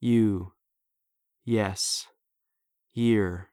You. Yes. Year.